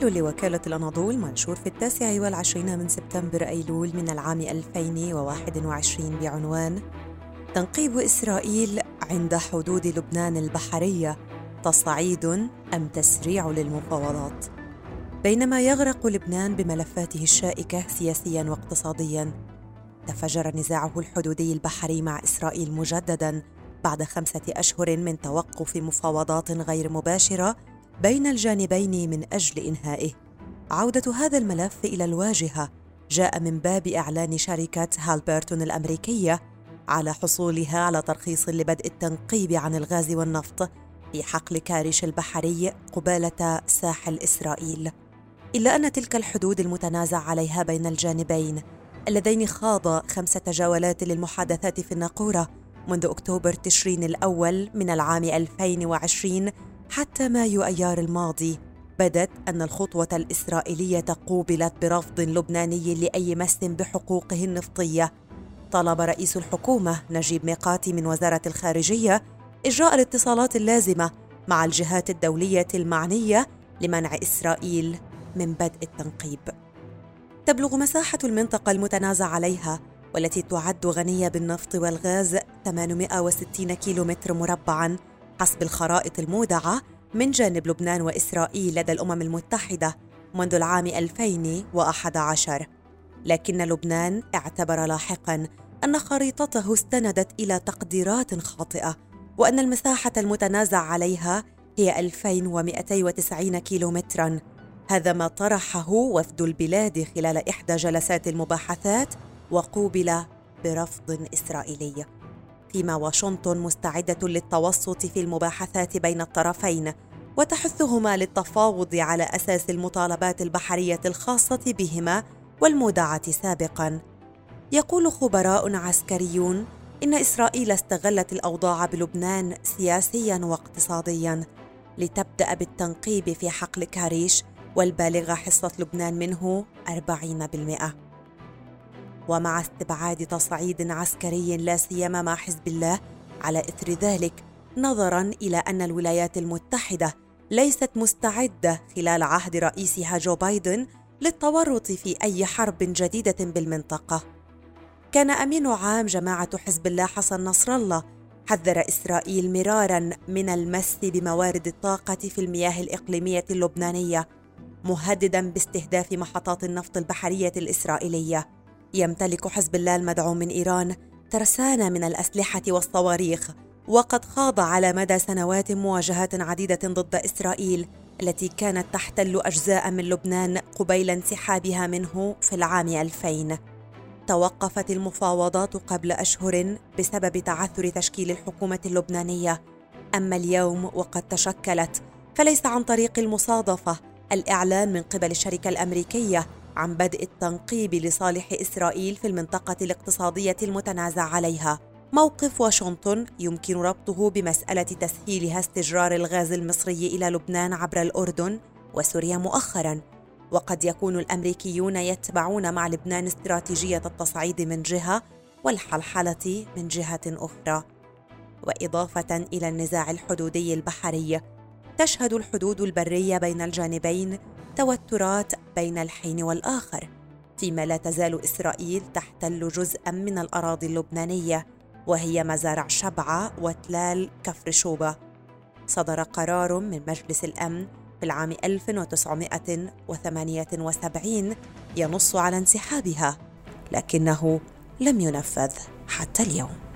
تحليل لوكالة الأناضول منشور في التاسع والعشرين من سبتمبر أيلول من العام 2021 بعنوان تنقيب إسرائيل عند حدود لبنان البحرية تصعيد أم تسريع للمفاوضات؟ بينما يغرق لبنان بملفاته الشائكة سياسيا واقتصاديا تفجر نزاعه الحدودي البحري مع إسرائيل مجددا بعد خمسة أشهر من توقف مفاوضات غير مباشرة بين الجانبين من أجل إنهائه. عودة هذا الملف إلى الواجهة جاء من باب إعلان شركة هالبرتون الأمريكية على حصولها على ترخيص لبدء التنقيب عن الغاز والنفط في حقل كارش البحري قبالة ساحل إسرائيل. إلا أن تلك الحدود المتنازع عليها بين الجانبين اللذين خاضا خمسه جولات للمحادثات في الناقورة منذ أكتوبر تشرين الأول من العام 2020 حتى مايو ايار الماضي بدت أن الخطوة الإسرائيلية قوبلت برفض لبناني لأي مس بحقوقه النفطية. طلب رئيس الحكومة نجيب ميقاتي من وزارة الخارجية إجراء الاتصالات اللازمة مع الجهات الدولية المعنية لمنع إسرائيل من بدء التنقيب. تبلغ مساحة المنطقة المتنازع عليها والتي تعد غنية بالنفط والغاز 860 كيلومتر مربعا حسب الخرائط المودعة من جانب لبنان وإسرائيل لدى الأمم المتحدة منذ العام 2011 لكن لبنان اعتبر لاحقا أن خريطته استندت إلى تقديرات خاطئة وأن المساحة المتنازع عليها هي 2290 كيلومترا. هذا ما طرحه وفد البلاد خلال إحدى جلسات المباحثات وقوبل برفض إسرائيلي. فيما واشنطن مستعدة للتوسط في المباحثات بين الطرفين وتحثهما للتفاوض على أساس المطالبات البحرية الخاصة بهما والمودعة سابقا. يقول خبراء عسكريون إن إسرائيل استغلت الأوضاع بلبنان سياسيا واقتصاديا لتبدأ بالتنقيب في حقل كاريش والبالغه حصة لبنان منه 40% ومع استبعاد تصعيد عسكري لا سيما مع حزب الله على إثر ذلك نظرا إلى أن الولايات المتحدة ليست مستعدة خلال عهد رئيسها جو بايدن للتورط في أي حرب جديدة بالمنطقة. كان أمين عام جماعة حزب الله حسن نصر الله حذر إسرائيل مرارا من المس بموارد الطاقة في المياه الإقليمية اللبنانية مهددا باستهداف محطات النفط البحرية الإسرائيلية. يمتلك حزب الله المدعوم من إيران ترسانه من الأسلحة والصواريخ وقد خاض على مدى سنوات مواجهات عديدة ضد إسرائيل التي كانت تحتل أجزاء من لبنان قبيل انسحابها منه في العام 2000 توقفت المفاوضات قبل أشهر بسبب تعثر تشكيل الحكومة اللبنانية. أما اليوم وقد تشكلت فليس عن طريق المصادفة الإعلان من قبل الشركة الأمريكية عن بدء التنقيب لصالح إسرائيل في المنطقة الاقتصادية المتنازع عليها. موقف واشنطن يمكن ربطه بمسألة تسهيلها استجرار الغاز المصري إلى لبنان عبر الأردن وسوريا مؤخرا. وقد يكون الأمريكيون يتبعون مع لبنان استراتيجية التصعيد من جهة والحلحلة من جهة أخرى. وإضافة إلى النزاع الحدودي البحري تشهد الحدود البرية بين الجانبين توترات بين الحين والآخر فيما لا تزال إسرائيل تحتل جزءا من الأراضي اللبنانية وهي مزارع شبعة وتلال كفر شوبة. صدر قرار من مجلس الأمن في العام 1978 ينص على انسحابها لكنه لم ينفذ حتى اليوم.